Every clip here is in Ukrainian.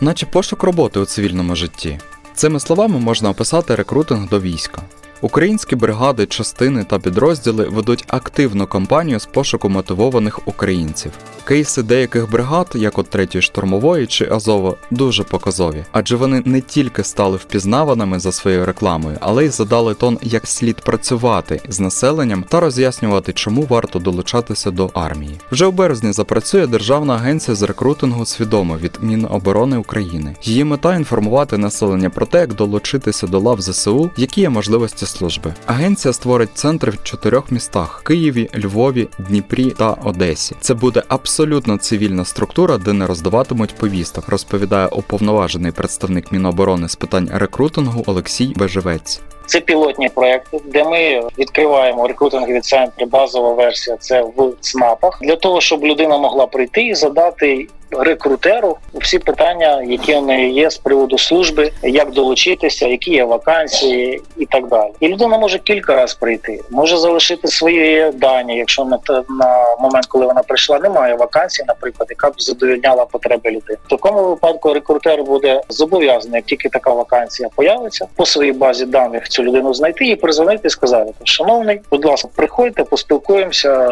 наче пошук роботи у цивільному житті. Цими словами можна описати рекрутинг до війська. Українські бригади, частини та підрозділи ведуть активну кампанію з пошуку мотивованих українців. Кейси деяких бригад, як от 3-ї штурмової чи Азово, дуже показові, адже вони не тільки стали впізнаваними за своєю рекламою, але й задали тон, як слід працювати з населенням та роз'яснювати, чому варто долучатися до армії. Вже у березні запрацює Державна агенція з рекрутингу свідомо від Міноборони України. Її мета інформувати населення про те, як долучитися до лав ЗСУ, які є можливості служби. Агенція створить центри в чотирьох містах: Києві, Львові, Дніпрі та Одесі. Це буде абсолютно цивільна структура, де не роздаватимуть повісток, розповідає уповноважений представник Міноборони з питань рекрутингу Олексій Бежевець. Це пілотні проекти, де ми відкриваємо рекрутингові центри. Базова версія це в ЦНАПах для того, щоб людина могла прийти і задати рекрутеру всі питання, які у неї є з приводу служби, як долучитися, які є вакансії і так далі. І людина може кілька разів прийти, може залишити свої дані, якщо на на момент, коли вона прийшла, немає вакансії, наприклад, яка б задовільняла потреби людини. В такому випадку рекрутер буде зобов'язаний, як тільки така вакансія появиться, по своїй базі даних цю людину знайти і призвонити і сказати: Шановний, будь ласка, приходьте, поспілкуємося.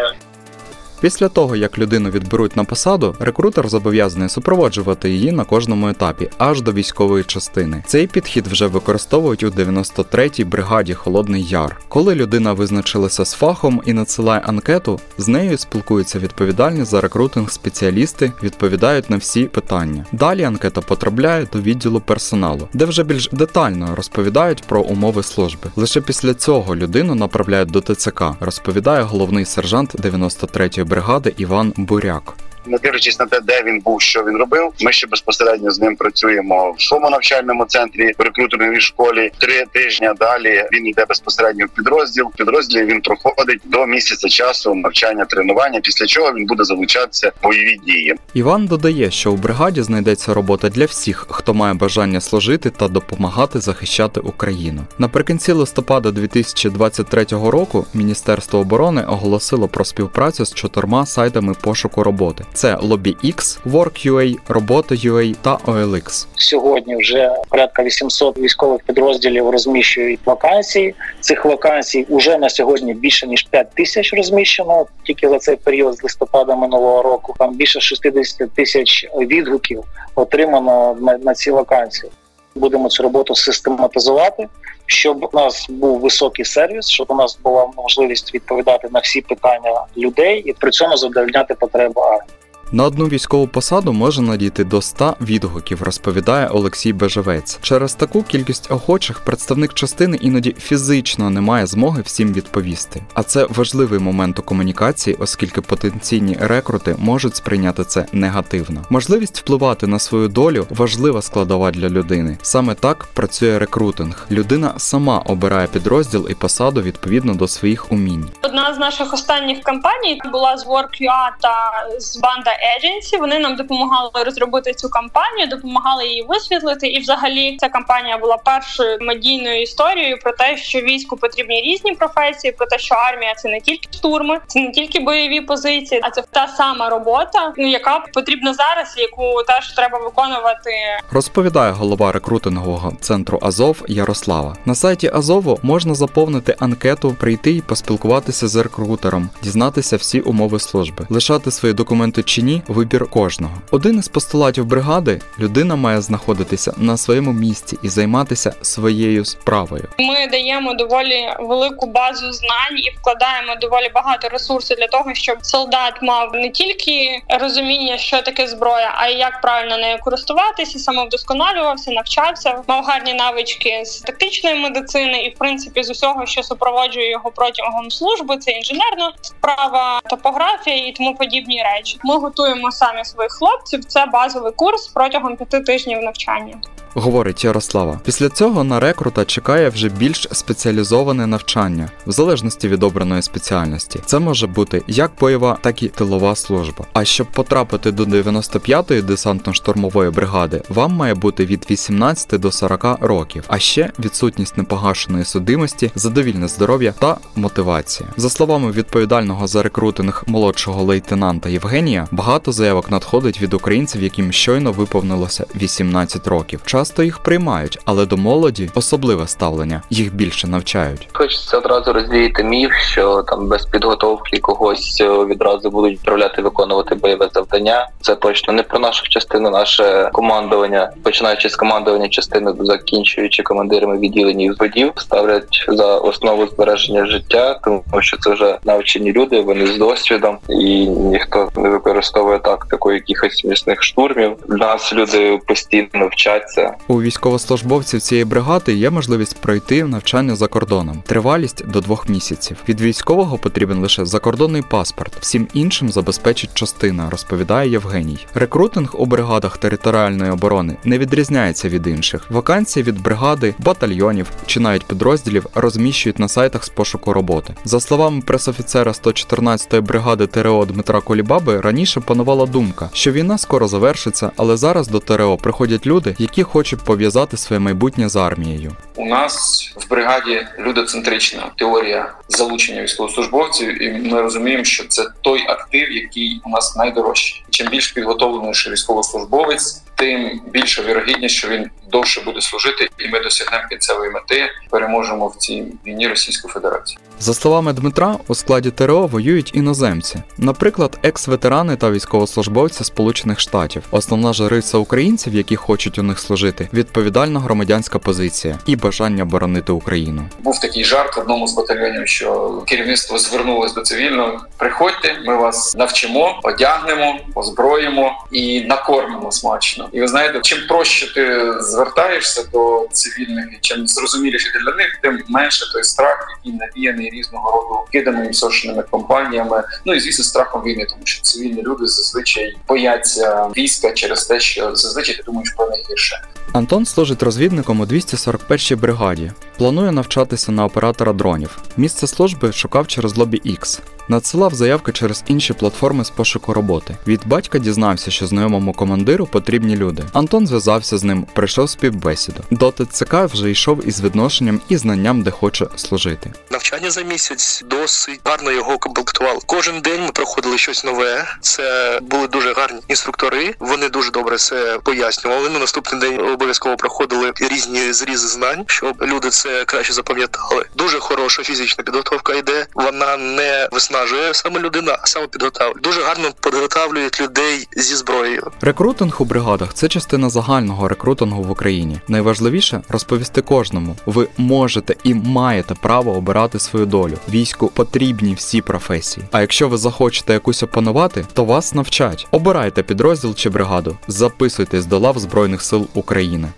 Після того, як людину відберуть на посаду, рекрутер зобов'язаний супроводжувати її на кожному етапі, аж до військової частини. Цей підхід вже використовують у 93-й бригаді Холодний Яр. Коли людина визначилася з фахом і надсилає анкету, з нею спілкуються відповідальні за рекрутинг спеціалісти, відповідають на всі питання. Далі анкета потрапляє до відділу персоналу, де вже більш детально розповідають про умови служби. Лише після цього людину направляють до ТЦК, розповідає головний сержант 93-ї бригади Іван Буряк. Не дивлячись на те, де він був, що він робив. Ми ще безпосередньо з ним працюємо в своєму навчальному центрі, в рекрутерній школі. Три тижні далі він йде безпосередньо в підрозділ. В підрозділі він проходить до місяця часу навчання, тренування. Після чого він буде залучатися в бойові дії. Іван додає, що у бригаді знайдеться робота для всіх, хто має бажання служити та допомагати захищати Україну. Наприкінці листопада 2023 року Міністерство оборони оголосило про співпрацю з чотирма сайтами пошуку роботи. Це LobbyX, Work.ua, Робота.ua та OLX. Сьогодні вже порядка 800 військових підрозділів розміщують вакансії. Цих вакансій вже на сьогодні більше ніж 5 тисяч розміщено. Тільки за цей період з листопада минулого року. Там більше 60 тисяч відгуків отримано на, на ці вакансії. Будемо цю роботу систематизувати, щоб у нас був високий сервіс, щоб у нас була можливість відповідати на всі питання людей і при цьому задовольняти потреби армії. На одну військову посаду може надійти до 100 відгуків, розповідає Олексій Бежевець. Через таку кількість охочих представник частини іноді фізично не має змоги всім відповісти. А це важливий момент у комунікації, оскільки потенційні рекрути можуть сприйняти це негативно. Можливість впливати на свою долю важлива складова для людини. Саме так працює рекрутинг. Людина сама обирає підрозділ і посаду відповідно до своїх умінь. Одна з наших останніх кампаній була з Work.ua та з банда Agency. Вони нам допомагали розробити цю кампанію, допомагали її висвітлити. І, взагалі, ця кампанія була першою медійною історією про те, що війську потрібні різні професії, про те, що армія це не тільки штурми, це не тільки бойові позиції, а це та сама робота, ну яка потрібна зараз, яку теж треба виконувати. Розповідає голова рекрутингового центру Азов Ярослава. На сайті Азову можна заповнити анкету, прийти і поспілкуватися з рекрутером, дізнатися всі умови служби, лишати свої документи чи ні вибір кожного. Один із постулатів бригади людина має знаходитися на своєму місці і займатися своєю справою. Ми даємо доволі велику базу знань і вкладаємо доволі багато ресурсів для того, щоб солдат мав не тільки розуміння, що таке зброя, а й як правильно нею користуватися, самовдосконалювався, навчався, мав гарні навички з тактичної медицини і, в принципі, з усього, що супроводжує його протягом служби, це інженерна справа, топографія і тому подібні речі. Ми готуємо самі своїх хлопців. Це базовий курс протягом п'яти тижнів навчання. Говорить Ярослава. Після цього на рекрута чекає вже більш спеціалізоване навчання, в залежності від обраної спеціальності. Це може бути як бойова, так і тилова служба. А щоб потрапити до 95-ї десантно-штурмової бригади, вам має бути від 18 до 40 років, а ще відсутність непогашеної судимості, задовільне здоров'я та мотивація. За словами відповідального за рекрутинг молодшого лейтенанта Євгенія, багато заявок надходить від українців, яким щойно виповнилося 18 років. Часто їх приймають, але до молоді особливе ставлення, їх більше навчають. Хочеться одразу розвіяти міф, що там без підготовки когось е, відразу будуть відправляти виконувати бойове завдання. Це точно не про нашу частину, наше командування, починаючи з командування частини, закінчуючи командирами відділень і взводів, ставлять за основу збереження життя, тому що це вже навчені люди, вони з досвідом, і ніхто не використовує тактику якихось місних штурмів. Нас люди постійно вчаться, У військовослужбовців цієї бригади є можливість пройти навчання за кордоном. Тривалість до двох місяців. Від військового потрібен лише закордонний паспорт. Всім іншим забезпечить частина, розповідає Євгеній. Рекрутинг у бригадах територіальної оборони не відрізняється від інших. Вакансії від бригади, батальйонів чи навіть підрозділів розміщують на сайтах з пошуку роботи. За словами пресофіцера 114-ї бригади ТРО Дмитра Колібаби, раніше панувала думка, що війна скоро завершиться, але зараз до ТРО приходять люди, які хочуть пов'язати своє майбутнє з армією. У нас в бригаді людоцентрична теорія залучення військовослужбовців, і ми розуміємо, що це той актив, який у нас найдорожчий. Чим більш підготовленіший військовослужбовець, тим більша вірогідність, що він довше буде служити, і ми досягнемо кінцевої мети, переможемо в цій війні Російської Федерації. За словами Дмитра, у складі ТРО воюють іноземці, наприклад, екс-ветерани та військовослужбовці Сполучених Штатів. Основна ж риса українців, які хочуть у них служити, відповідальна громадянська позиція і бажання боронити Україну. Був такий жарт в одному з батальйонів, що керівництво звернулось до цивільного. Приходьте, ми вас навчимо, одягнемо, озброїмо і накормимо смачно. І ви знаєте, чим проще ти звертаєшся до цивільних, і чим зрозуміліше для них, тим менше той страх, який навіяний різного роду киданими сошеними компаніями. Ну і звісно, страхом війни, тому що цивільні люди зазвичай бояться війська через те, що зазвичай ти думаєш про найгірше. Антон служить розвідником у 241-й бригаді. Планує навчатися на оператора дронів. Місце служби шукав через лобі X. Надсилав заявки через інші платформи з пошуку роботи. Від батька дізнався, що знайомому командиру потрібні люди. Антон зв'язався з ним, прийшов співбесіду. До ТЦК вже йшов із відношенням і знанням, де хоче служити. Навчання за місяць досить гарно його комплектували. Кожен день ми проходили щось нове. Це були дуже гарні інструктори. Вони дуже добре це пояснювали. Ми наступний день обов'язково проходили різні зрізи знань, щоб люди це краще запам'ятали. Дуже хороша фізична підготовка йде. Вона не виснажує саме людина, саме підготовлює. Дуже гарно підготовлюють людей зі зброєю. Рекрутинг у бригадах це частина загального рекрутингу в Україні. Найважливіше розповісти кожному: ви можете і маєте право обирати свою долю. Війську потрібні всі професії. А якщо ви захочете якусь опанувати, то вас навчать. Обирайте підрозділ чи бригаду, записуйтесь до лав Збройних сил України.